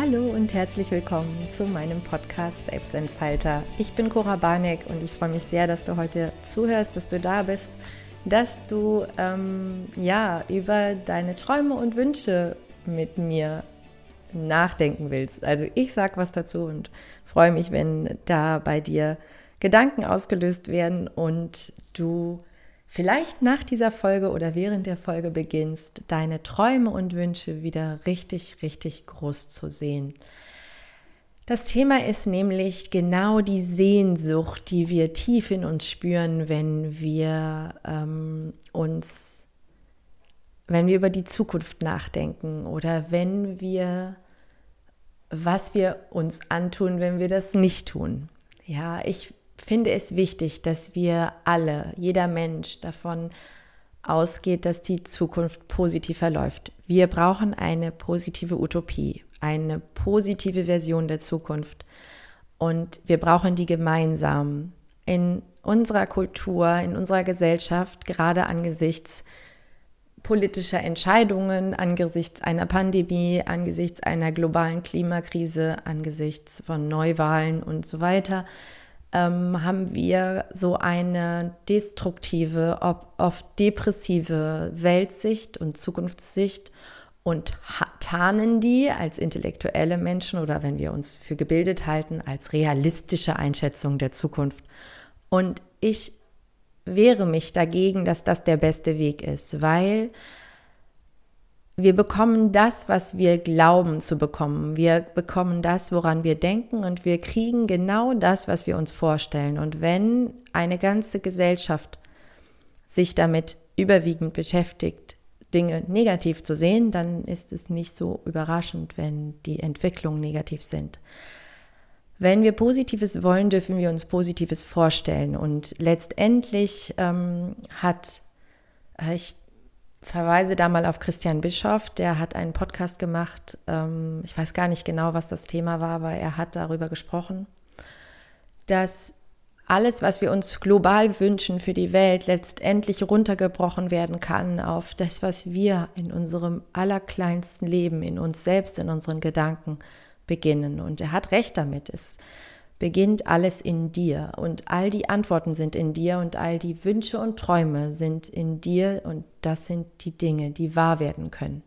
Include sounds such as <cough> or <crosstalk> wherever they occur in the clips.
Hallo und herzlich willkommen zu meinem Podcast Selbstentfalter. Ich bin Cora Barneck und ich freue mich sehr, dass du heute zuhörst, dass du da bist, dass du ähm, ja über deine Träume und Wünsche mit mir nachdenken willst. Also ich sage was dazu und freue mich, wenn da bei dir Gedanken ausgelöst werden und du vielleicht nach dieser Folge oder während der Folge beginnst, deine Träume und Wünsche wieder richtig, richtig groß zu sehen. Das Thema ist nämlich genau die Sehnsucht, die wir tief in uns spüren, wenn wir ähm, uns, wenn wir über die Zukunft nachdenken oder wenn wir, was wir uns antun, wenn wir das nicht tun. Ja, ich finde es wichtig, dass wir alle, jeder Mensch davon ausgeht, dass die Zukunft positiv verläuft. Wir brauchen eine positive Utopie, eine positive Version der Zukunft. Und wir brauchen die gemeinsam in unserer Kultur, in unserer Gesellschaft, gerade angesichts politischer Entscheidungen, angesichts einer Pandemie, angesichts einer globalen Klimakrise, angesichts von Neuwahlen und so weiter ähm, haben wir so eine destruktive, oft depressive Weltsicht und Zukunftssicht und tarnen die als intellektuelle Menschen oder wenn wir uns für gebildet halten, als realistische Einschätzung der Zukunft. Und ich wehre mich dagegen, dass das der beste Weg ist, weil wir bekommen das, was wir glauben zu bekommen. Wir bekommen das, woran wir denken und wir kriegen genau das, was wir uns vorstellen. Und wenn eine ganze Gesellschaft sich damit überwiegend beschäftigt, Dinge negativ zu sehen, dann ist es nicht so überraschend, wenn die Entwicklungen negativ sind. Wenn wir Positives wollen, dürfen wir uns Positives vorstellen. Und letztendlich ähm, hat, äh, ich verweise da mal auf Christian Bischoff, der hat einen Podcast gemacht. Ähm, ich weiß gar nicht genau, was das Thema war, aber er hat darüber gesprochen, dass alles, was wir uns global wünschen für die Welt, letztendlich runtergebrochen werden kann auf das, was wir in unserem allerkleinsten Leben, in uns selbst, in unseren Gedanken beginnen. Und er hat recht damit. Es beginnt alles in dir und all die Antworten sind in dir und all die Wünsche und Träume sind in dir und das sind die Dinge, die wahr werden können.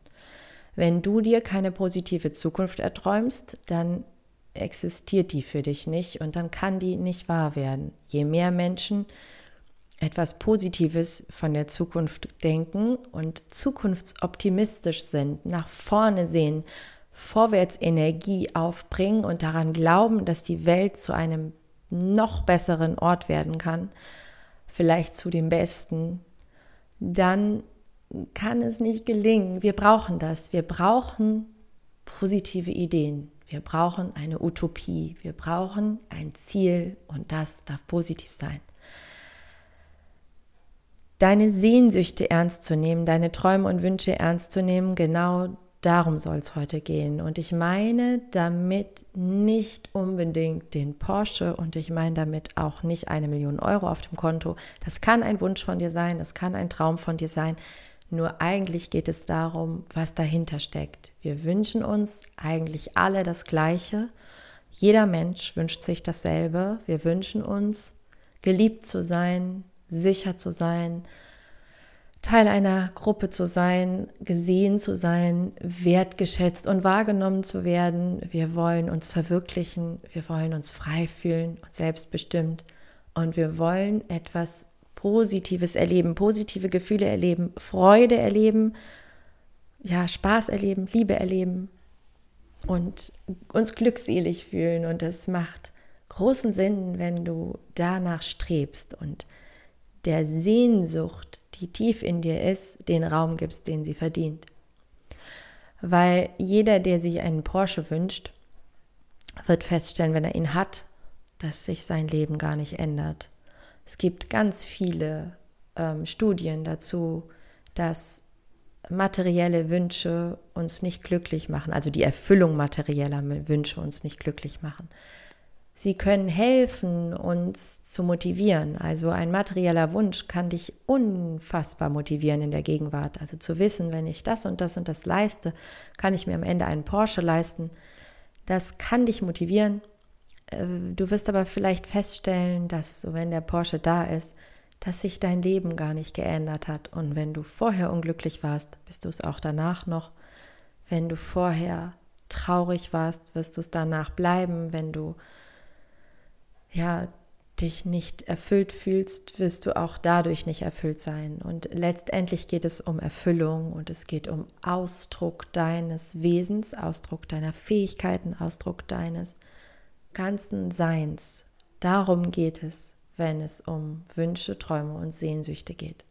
Wenn du dir keine positive Zukunft erträumst, dann existiert die für dich nicht und dann kann die nicht wahr werden. Je mehr Menschen etwas Positives von der Zukunft denken und zukunftsoptimistisch sind, nach vorne sehen, vorwärts Energie aufbringen und daran glauben, dass die Welt zu einem noch besseren Ort werden kann, vielleicht zu dem besten, dann kann es nicht gelingen. Wir brauchen das. Wir brauchen positive Ideen. Wir brauchen eine Utopie. Wir brauchen ein Ziel und das darf positiv sein. Deine Sehnsüchte ernst zu nehmen, deine Träume und Wünsche ernst zu nehmen, genau Darum soll es heute gehen. Und ich meine damit nicht unbedingt den Porsche und ich meine damit auch nicht eine Million Euro auf dem Konto. Das kann ein Wunsch von dir sein, das kann ein Traum von dir sein. Nur eigentlich geht es darum, was dahinter steckt. Wir wünschen uns eigentlich alle das Gleiche. Jeder Mensch wünscht sich dasselbe. Wir wünschen uns, geliebt zu sein, sicher zu sein, Teil einer Gruppe zu sein, gesehen zu sein, wertgeschätzt und wahrgenommen zu werden. Wir wollen uns verwirklichen, wir wollen uns frei fühlen und selbstbestimmt und wir wollen etwas Positives erleben, positive Gefühle erleben, Freude erleben, ja, Spaß erleben, Liebe erleben und uns glückselig fühlen und es macht großen Sinn, wenn du danach strebst und der Sehnsucht die tief in dir ist, den Raum gibst, den sie verdient. Weil jeder, der sich einen Porsche wünscht, wird feststellen, wenn er ihn hat, dass sich sein Leben gar nicht ändert. Es gibt ganz viele ähm, Studien dazu, dass materielle Wünsche uns nicht glücklich machen, also die Erfüllung materieller Wünsche uns nicht glücklich machen. Sie können helfen, uns zu motivieren. Also ein materieller Wunsch kann dich unfassbar motivieren in der Gegenwart. Also zu wissen, wenn ich das und das und das leiste, kann ich mir am Ende einen Porsche leisten. das kann dich motivieren. Äh, du wirst aber vielleicht feststellen, dass, wenn der Porsche da ist, dass sich dein Leben gar nicht geändert hat. Und wenn du vorher unglücklich warst, bist du es auch danach noch. Wenn du vorher traurig warst, wirst du es danach bleiben. Wenn du ja dich nicht erfüllt fühlst, wirst du auch dadurch nicht erfüllt sein. Und letztendlich geht es um Erfüllung und es geht um Ausdruck deines Wesens, Ausdruck deiner Fähigkeiten, Ausdruck deines ganzen Seins. Darum geht es, wenn es um Wünsche, Träume und Sehnsüchte geht.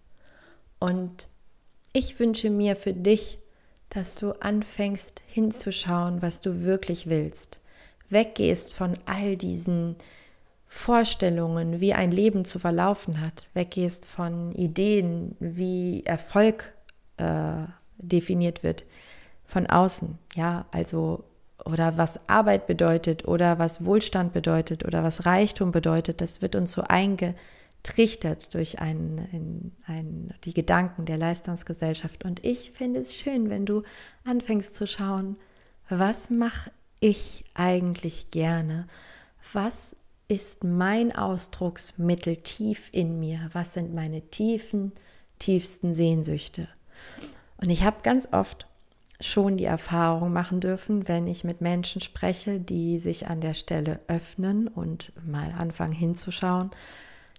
Und ich wünsche mir für dich, dass du anfängst hinzuschauen, was du wirklich willst. Weggehst von all diesen Vorstellungen, wie ein Leben zu verlaufen hat, weggehst von Ideen, wie Erfolg äh, definiert wird von außen, ja, also oder was Arbeit bedeutet oder was Wohlstand bedeutet oder was Reichtum bedeutet, das wird uns so eingetrichtert durch ein, ein, die Gedanken der Leistungsgesellschaft. Und ich finde es schön, wenn du anfängst zu schauen, was mache ich eigentlich gerne? Was ist mein Ausdrucksmittel tief in mir? Was sind meine tiefen, tiefsten Sehnsüchte? Und ich habe ganz oft schon die Erfahrung machen dürfen, wenn ich mit Menschen spreche, die sich an der Stelle öffnen und mal anfangen hinzuschauen,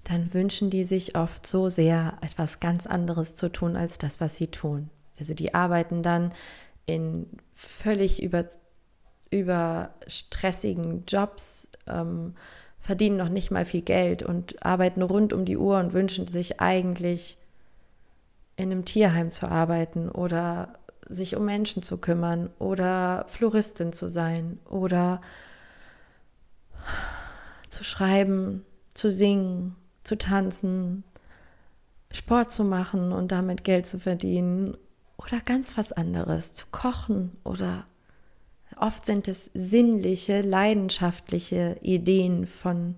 dann wünschen die sich oft so sehr, etwas ganz anderes zu tun als das, was sie tun. Also die arbeiten dann in völlig über, über stressigen Jobs, ähm, verdienen noch nicht mal viel Geld und arbeiten rund um die Uhr und wünschen sich eigentlich in einem Tierheim zu arbeiten oder sich um Menschen zu kümmern oder Floristin zu sein oder zu schreiben, zu singen, zu tanzen, Sport zu machen und damit Geld zu verdienen oder ganz was anderes, zu kochen oder Oft sind es sinnliche, leidenschaftliche Ideen von,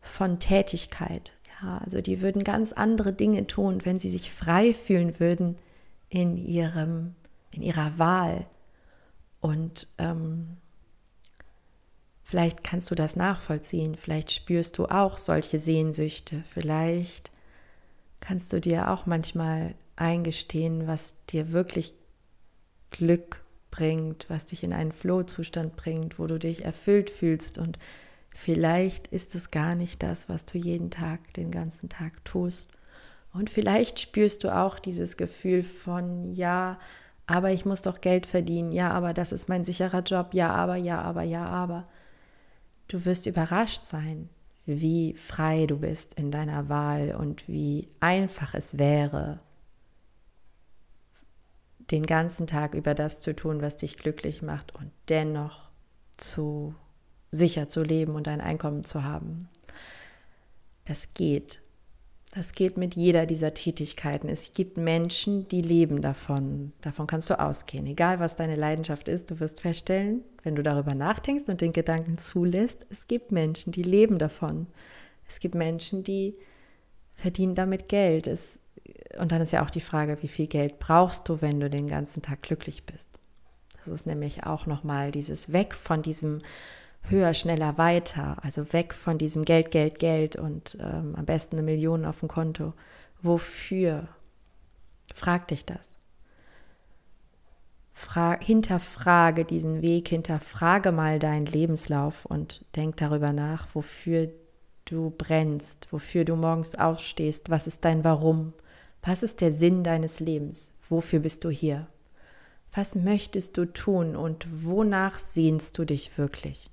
von Tätigkeit. Ja, also die würden ganz andere Dinge tun, wenn sie sich frei fühlen würden in, ihrem, in ihrer Wahl. Und ähm, vielleicht kannst du das nachvollziehen, vielleicht spürst du auch solche Sehnsüchte, vielleicht kannst du dir auch manchmal eingestehen, was dir wirklich Glück bringt, was dich in einen Flow-Zustand bringt, wo du dich erfüllt fühlst. Und vielleicht ist es gar nicht das, was du jeden Tag, den ganzen Tag tust. Und vielleicht spürst du auch dieses Gefühl von, ja, aber ich muss doch Geld verdienen, ja, aber das ist mein sicherer Job, ja, aber, ja, aber, ja, aber. Du wirst überrascht sein, wie frei du bist in deiner Wahl und wie einfach es wäre, den ganzen Tag über das zu tun, was dich glücklich macht und dennoch zu sicher zu leben und ein Einkommen zu haben. Das geht. Das geht mit jeder dieser Tätigkeiten. Es gibt Menschen, die leben davon. Davon kannst du ausgehen. Egal, was deine Leidenschaft ist, du wirst feststellen, wenn du darüber nachdenkst und den Gedanken zulässt, es gibt Menschen, die leben davon. Es gibt Menschen, die verdienen damit Geld. Es und dann ist ja auch die Frage, wie viel Geld brauchst du, wenn du den ganzen Tag glücklich bist? Das ist nämlich auch nochmal dieses Weg von diesem höher, schneller, weiter, also weg von diesem Geld, Geld, Geld und ähm, am besten eine Million auf dem Konto. Wofür? Frag dich das. Fra hinterfrage diesen Weg, hinterfrage mal deinen Lebenslauf und denk darüber nach, wofür du brennst, wofür du morgens aufstehst, was ist dein Warum, was ist der Sinn deines Lebens? Wofür bist du hier? Was möchtest du tun und wonach sehnst du dich wirklich?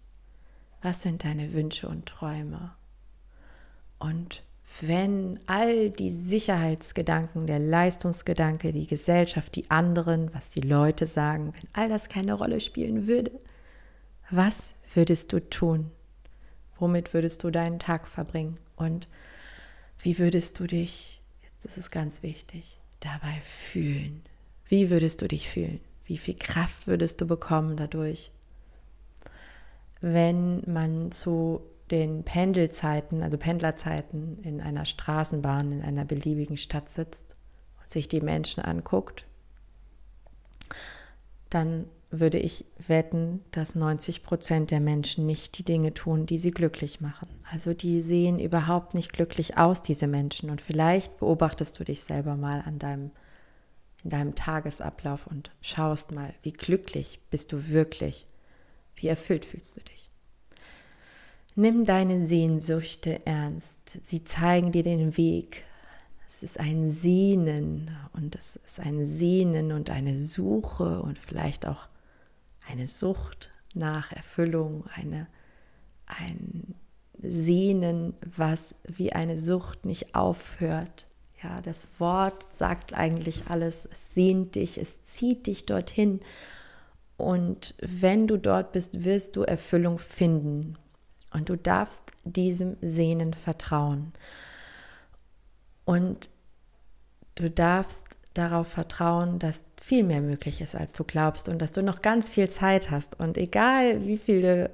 Was sind deine Wünsche und Träume? Und wenn all die Sicherheitsgedanken, der Leistungsgedanke, die Gesellschaft, die anderen, was die Leute sagen, wenn all das keine Rolle spielen würde, was würdest du tun? Womit würdest du deinen Tag verbringen? Und wie würdest du dich das ist ganz wichtig, dabei fühlen. Wie würdest du dich fühlen? Wie viel Kraft würdest du bekommen dadurch? Wenn man zu den Pendelzeiten, also Pendlerzeiten in einer Straßenbahn in einer beliebigen Stadt sitzt und sich die Menschen anguckt, dann würde ich wetten, dass 90 Prozent der Menschen nicht die Dinge tun, die sie glücklich machen. Also die sehen überhaupt nicht glücklich aus, diese Menschen. Und vielleicht beobachtest du dich selber mal an deinem, in deinem Tagesablauf und schaust mal, wie glücklich bist du wirklich, wie erfüllt fühlst du dich. Nimm deine Sehnsüchte ernst. Sie zeigen dir den Weg. Es ist ein Sehnen und es ist ein Sehnen und eine Suche und vielleicht auch eine Sucht nach Erfüllung, eine, ein Sehnen, was wie eine Sucht nicht aufhört. Ja, das Wort sagt eigentlich alles, es sehnt dich, es zieht dich dorthin. Und wenn du dort bist, wirst du Erfüllung finden. Und du darfst diesem Sehnen vertrauen. Und du darfst darauf vertrauen, dass viel mehr möglich ist, als du glaubst und dass du noch ganz viel Zeit hast. Und egal wie viele,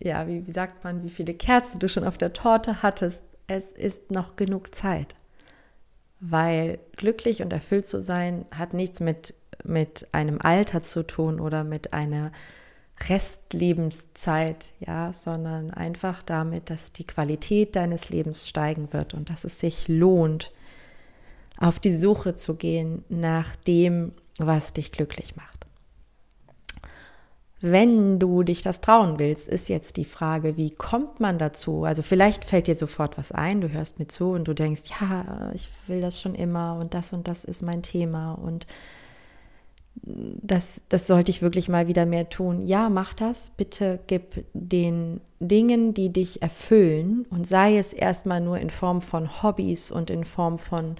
ja, wie, wie sagt man, wie viele Kerzen du schon auf der Torte hattest, es ist noch genug Zeit. Weil glücklich und erfüllt zu sein hat nichts mit, mit einem Alter zu tun oder mit einer Restlebenszeit, ja, sondern einfach damit, dass die Qualität deines Lebens steigen wird und dass es sich lohnt, auf die Suche zu gehen nach dem, was dich glücklich macht. Wenn du dich das trauen willst, ist jetzt die Frage, wie kommt man dazu? Also vielleicht fällt dir sofort was ein, du hörst mir zu und du denkst, ja, ich will das schon immer und das und das ist mein Thema und das, das sollte ich wirklich mal wieder mehr tun. Ja, mach das. Bitte gib den Dingen, die dich erfüllen und sei es erstmal nur in Form von Hobbys und in Form von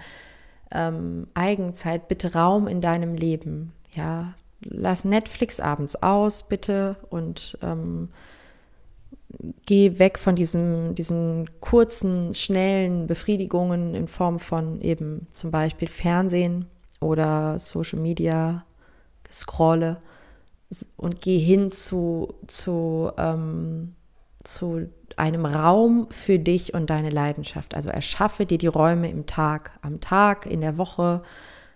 ähm, Eigenzeit, bitte Raum in deinem Leben. Ja, lass Netflix abends aus, bitte, und ähm, geh weg von diesem, diesen kurzen, schnellen Befriedigungen in Form von eben zum Beispiel Fernsehen oder Social Media, scrolle und geh hin zu, zu, ähm, zu einem Raum für dich und deine Leidenschaft. Also erschaffe dir die Räume im Tag, am Tag, in der Woche.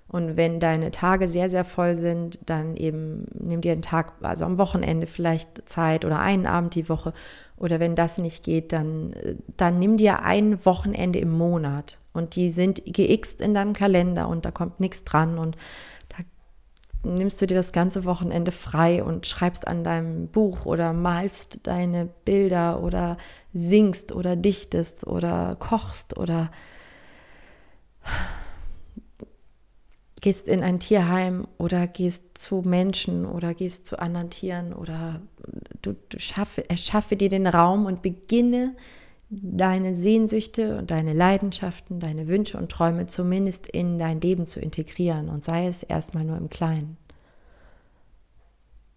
Und wenn deine Tage sehr, sehr voll sind, dann eben nimm dir einen Tag, also am Wochenende vielleicht Zeit oder einen Abend die Woche. Oder wenn das nicht geht, dann, dann nimm dir ein Wochenende im Monat. Und die sind geixt in deinem Kalender und da kommt nichts dran. Und nimmst du dir das ganze Wochenende frei und schreibst an deinem Buch oder malst deine Bilder oder singst oder dichtest oder kochst oder gehst in ein Tierheim oder gehst zu Menschen oder gehst zu anderen Tieren oder du, du schaffe, erschaffe dir den Raum und beginne deine Sehnsüchte und deine Leidenschaften, deine Wünsche und Träume zumindest in dein Leben zu integrieren und sei es erstmal nur im Kleinen.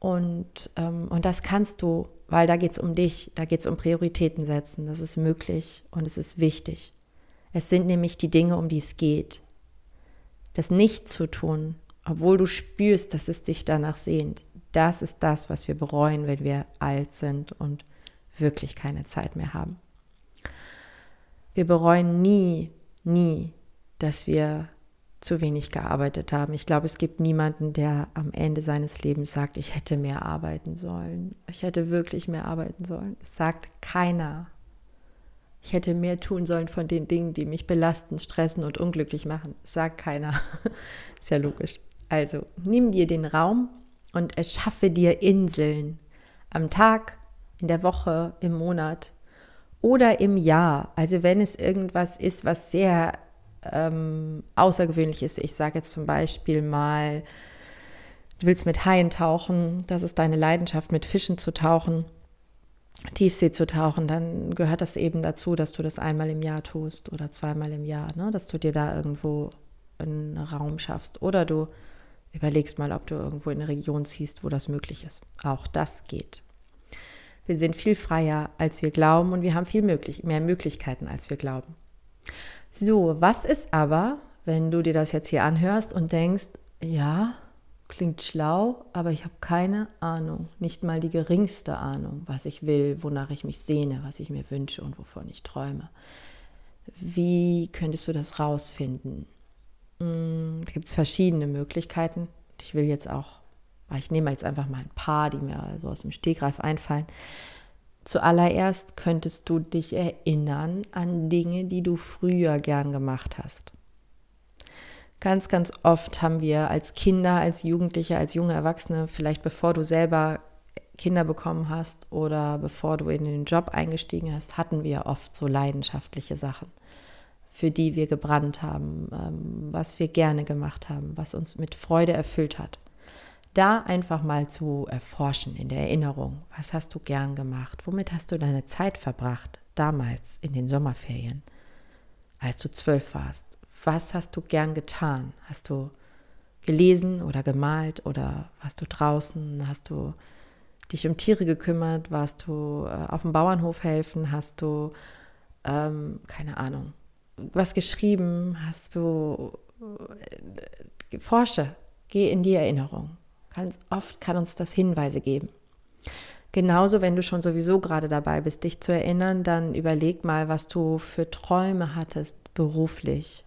Und, ähm, und das kannst du, weil da geht es um dich, da geht es um Prioritäten setzen. Das ist möglich und es ist wichtig. Es sind nämlich die Dinge, um die es geht. Das nicht zu tun, obwohl du spürst, dass es dich danach sehnt, das ist das, was wir bereuen, wenn wir alt sind und wirklich keine Zeit mehr haben. Wir bereuen nie, nie, dass wir zu wenig gearbeitet haben. Ich glaube, es gibt niemanden, der am Ende seines Lebens sagt, ich hätte mehr arbeiten sollen. Ich hätte wirklich mehr arbeiten sollen. Es sagt keiner. Ich hätte mehr tun sollen von den Dingen, die mich belasten, stressen und unglücklich machen. Es sagt keiner. <laughs> Ist ja logisch. Also nimm dir den Raum und erschaffe dir Inseln am Tag, in der Woche, im Monat oder im Jahr. Also wenn es irgendwas ist, was sehr ähm, außergewöhnlich ist. Ich sage jetzt zum Beispiel mal, du willst mit Haien tauchen, das ist deine Leidenschaft, mit Fischen zu tauchen, Tiefsee zu tauchen, dann gehört das eben dazu, dass du das einmal im Jahr tust oder zweimal im Jahr, ne? dass du dir da irgendwo einen Raum schaffst. Oder du überlegst mal, ob du irgendwo in eine Region ziehst, wo das möglich ist. Auch das geht. Wir sind viel freier, als wir glauben und wir haben viel möglich, mehr Möglichkeiten, als wir glauben. So, was ist aber, wenn du dir das jetzt hier anhörst und denkst, ja, klingt schlau, aber ich habe keine Ahnung, nicht mal die geringste Ahnung, was ich will, wonach ich mich sehne, was ich mir wünsche und wovon ich träume. Wie könntest du das rausfinden? Hm, gibt verschiedene Möglichkeiten. Ich will jetzt auch Ich nehme jetzt einfach mal ein paar, die mir so aus dem Stegreif einfallen. Zuallererst könntest du dich erinnern an Dinge, die du früher gern gemacht hast. Ganz, ganz oft haben wir als Kinder, als Jugendliche, als junge Erwachsene, vielleicht bevor du selber Kinder bekommen hast oder bevor du in den Job eingestiegen hast, hatten wir oft so leidenschaftliche Sachen, für die wir gebrannt haben, ähm, was wir gerne gemacht haben, was uns mit Freude erfüllt hat. Da einfach mal zu erforschen in der Erinnerung, was hast du gern gemacht, womit hast du deine Zeit verbracht, damals in den Sommerferien, als du zwölf warst, was hast du gern getan? Hast du gelesen oder gemalt oder warst du draußen? Hast du dich um Tiere gekümmert? Warst du äh, auf dem Bauernhof helfen? Hast du, ähm, keine Ahnung, was geschrieben? Hast du, äh, forsche, geh in die Erinnerung. Ganz oft kann uns das Hinweise geben. Genauso, wenn du schon sowieso gerade dabei bist, dich zu erinnern, dann überleg mal, was du für Träume hattest beruflich.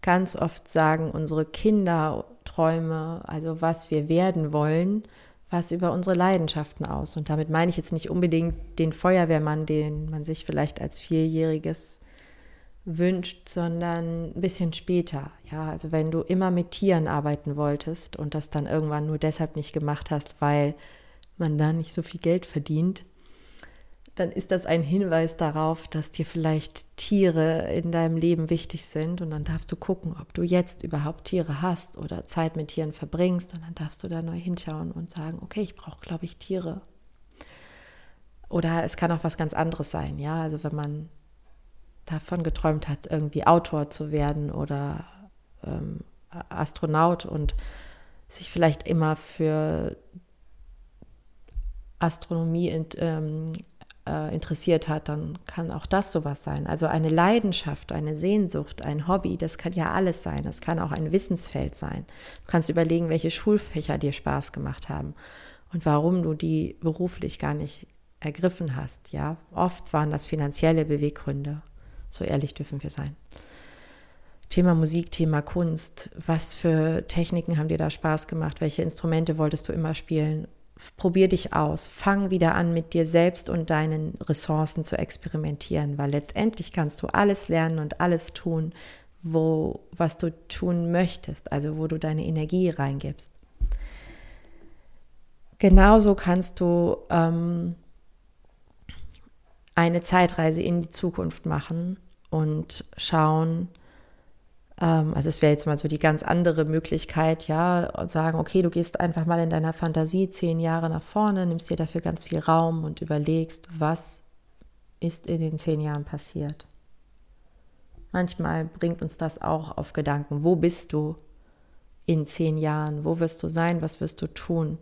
Ganz oft sagen unsere Kinder Träume, also was wir werden wollen, was über unsere Leidenschaften aus. Und damit meine ich jetzt nicht unbedingt den Feuerwehrmann, den man sich vielleicht als Vierjähriges wünscht, sondern ein bisschen später. Ja, also wenn du immer mit Tieren arbeiten wolltest und das dann irgendwann nur deshalb nicht gemacht hast, weil man da nicht so viel Geld verdient, dann ist das ein Hinweis darauf, dass dir vielleicht Tiere in deinem Leben wichtig sind und dann darfst du gucken, ob du jetzt überhaupt Tiere hast oder Zeit mit Tieren verbringst und dann darfst du da neu hinschauen und sagen, okay, ich brauche, glaube ich, Tiere. Oder es kann auch was ganz anderes sein, ja, also wenn man davon geträumt hat, irgendwie Autor zu werden oder ähm, Astronaut und sich vielleicht immer für Astronomie ähm, äh, interessiert hat, dann kann auch das sowas sein. Also eine Leidenschaft, eine Sehnsucht, ein Hobby, das kann ja alles sein. Das kann auch ein Wissensfeld sein. Du kannst überlegen, welche Schulfächer dir Spaß gemacht haben und warum du die beruflich gar nicht ergriffen hast. Ja, oft waren das finanzielle Beweggründe. So ehrlich dürfen wir sein. Thema Musik, Thema Kunst. Was für Techniken haben dir da Spaß gemacht? Welche Instrumente wolltest du immer spielen? probier dich aus, fang wieder an, mit dir selbst und deinen Ressourcen zu experimentieren, weil letztendlich kannst du alles lernen und alles tun, wo, was du tun möchtest, also wo du deine Energie reingibst. Genauso kannst du ähm, eine Zeitreise in die Zukunft machen und schauen, ähm, also es wäre jetzt mal so die ganz andere Möglichkeit, ja, und sagen, okay, du gehst einfach mal in deiner Fantasie zehn Jahre nach vorne, nimmst dir dafür ganz viel Raum und überlegst, was ist in den zehn Jahren passiert. Manchmal bringt uns das auch auf Gedanken, wo bist du in zehn Jahren, wo wirst du sein, was wirst du tun.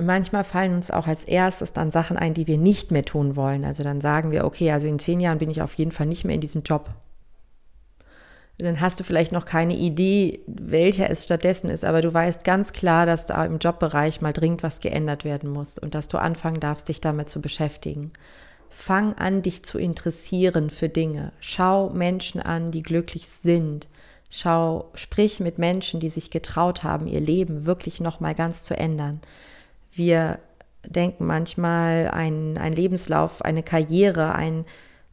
Manchmal fallen uns auch als erstes dann Sachen ein, die wir nicht mehr tun wollen. Also dann sagen wir, okay, also in zehn Jahren bin ich auf jeden Fall nicht mehr in diesem Job dann hast du vielleicht noch keine Idee, welcher es stattdessen ist, aber du weißt ganz klar, dass da im Jobbereich mal dringend was geändert werden muss und dass du anfangen darfst, dich damit zu beschäftigen. Fang an, dich zu interessieren für Dinge. Schau Menschen an, die glücklich sind. Schau, sprich mit Menschen, die sich getraut haben, ihr Leben wirklich noch mal ganz zu ändern. Wir denken manchmal, ein, ein Lebenslauf, eine Karriere, ein,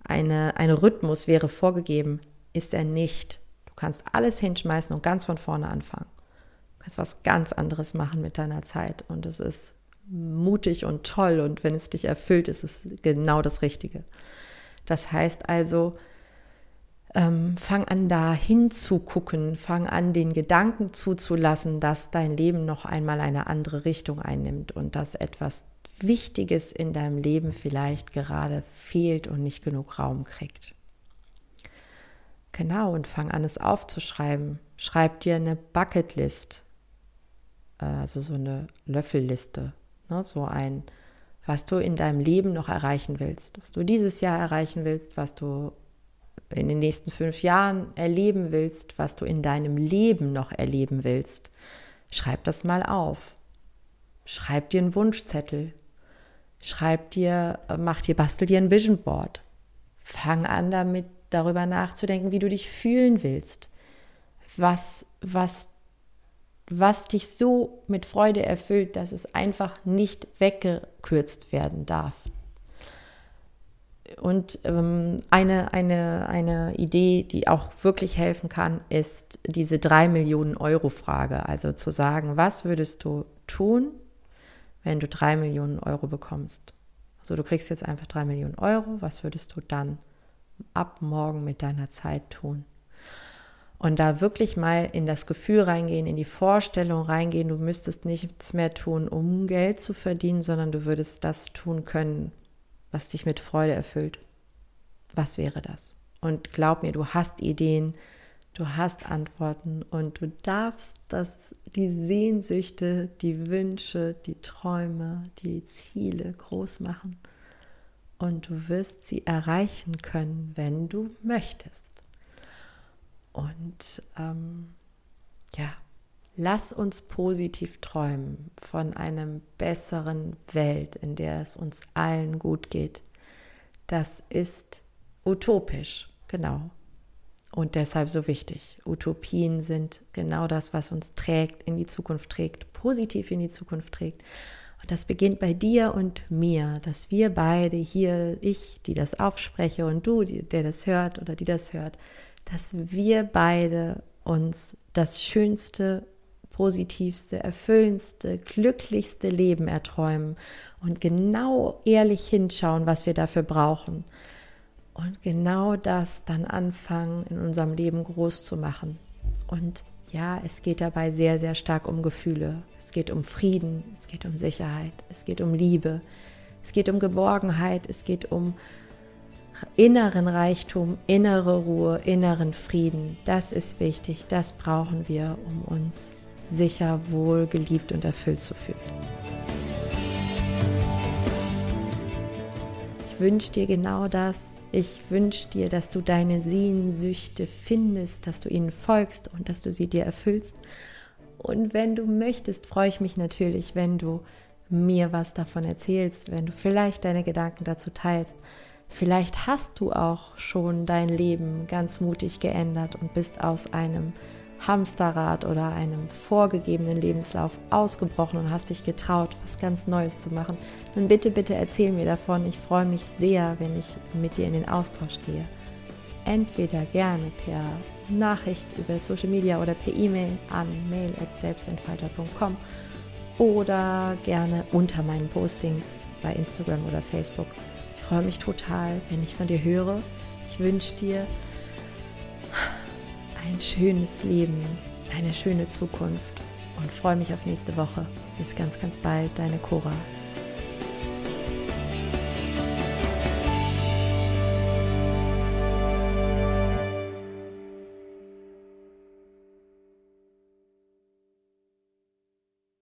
eine, ein Rhythmus wäre vorgegeben ist er nicht. Du kannst alles hinschmeißen und ganz von vorne anfangen. Du kannst was ganz anderes machen mit deiner Zeit und es ist mutig und toll und wenn es dich erfüllt, ist es genau das Richtige. Das heißt also, ähm, fang an da hinzugucken, fang an den Gedanken zuzulassen, dass dein Leben noch einmal eine andere Richtung einnimmt und dass etwas Wichtiges in deinem Leben vielleicht gerade fehlt und nicht genug Raum kriegt. Genau, und fang an, es aufzuschreiben. Schreib dir eine Bucketlist, äh, also so eine Löffelliste, ne? so ein, was du in deinem Leben noch erreichen willst, was du dieses Jahr erreichen willst, was du in den nächsten fünf Jahren erleben willst, was du in deinem Leben noch erleben willst. Schreib das mal auf. Schreib dir einen Wunschzettel. Schreib dir, äh, mach dir, bastel dir ein Vision Board. Fang an damit, darüber nachzudenken, wie du dich fühlen willst, was, was was dich so mit Freude erfüllt, dass es einfach nicht weggekürzt werden darf. Und ähm, eine, eine, eine Idee, die auch wirklich helfen kann, ist diese 3 Millionen Euro Frage. Also zu sagen, was würdest du tun, wenn du 3 Millionen Euro bekommst? Also du kriegst jetzt einfach 3 Millionen Euro, was würdest du dann ab morgen mit deiner Zeit tun? Und da wirklich mal in das Gefühl reingehen, in die Vorstellung reingehen, du müsstest nichts mehr tun, um Geld zu verdienen, sondern du würdest das tun können, was dich mit Freude erfüllt. Was wäre das? Und glaub mir, du hast Ideen, du hast Antworten und du darfst das, die Sehnsüchte, die Wünsche, die Träume, die Ziele groß machen. Und du wirst sie erreichen können, wenn du möchtest. Und ähm, ja, lass uns positiv träumen von einer besseren Welt, in der es uns allen gut geht. Das ist utopisch, genau. Und deshalb so wichtig. Utopien sind genau das, was uns trägt, in die Zukunft trägt, positiv in die Zukunft trägt. Und das beginnt bei dir und mir, dass wir beide hier, ich, die das aufspreche und du, der das hört oder die das hört, dass wir beide uns das schönste, positivste, erfüllendste, glücklichste Leben erträumen und genau ehrlich hinschauen, was wir dafür brauchen. Und genau das dann anfangen, in unserem Leben groß zu machen. Und ja, es geht dabei sehr, sehr stark um Gefühle. Es geht um Frieden, es geht um Sicherheit, es geht um Liebe, es geht um Geborgenheit, es geht um inneren Reichtum, innere Ruhe, inneren Frieden. Das ist wichtig, das brauchen wir, um uns sicher, wohl, geliebt und erfüllt zu fühlen. Ich wünsche dir genau das. Ich wünsche dir, dass du deine Sehnsüchte findest, dass du ihnen folgst und dass du sie dir erfüllst. Und wenn du möchtest, freue ich mich natürlich, wenn du mir was davon erzählst, wenn du vielleicht deine Gedanken dazu teilst. Vielleicht hast du auch schon dein Leben ganz mutig geändert und bist aus einem Hamsterrad oder einem vorgegebenen Lebenslauf ausgebrochen und hast dich getraut, was ganz Neues zu machen, dann bitte, bitte erzähl mir davon. Ich freue mich sehr, wenn ich mit dir in den Austausch gehe. Entweder gerne per Nachricht über Social Media oder per E-Mail an mail.selbstentfalter.com oder gerne unter meinen Postings bei Instagram oder Facebook freue mich total, wenn ich von dir höre. Ich wünsche dir ein schönes Leben, eine schöne Zukunft und freue mich auf nächste Woche. Bis ganz, ganz bald, deine Cora.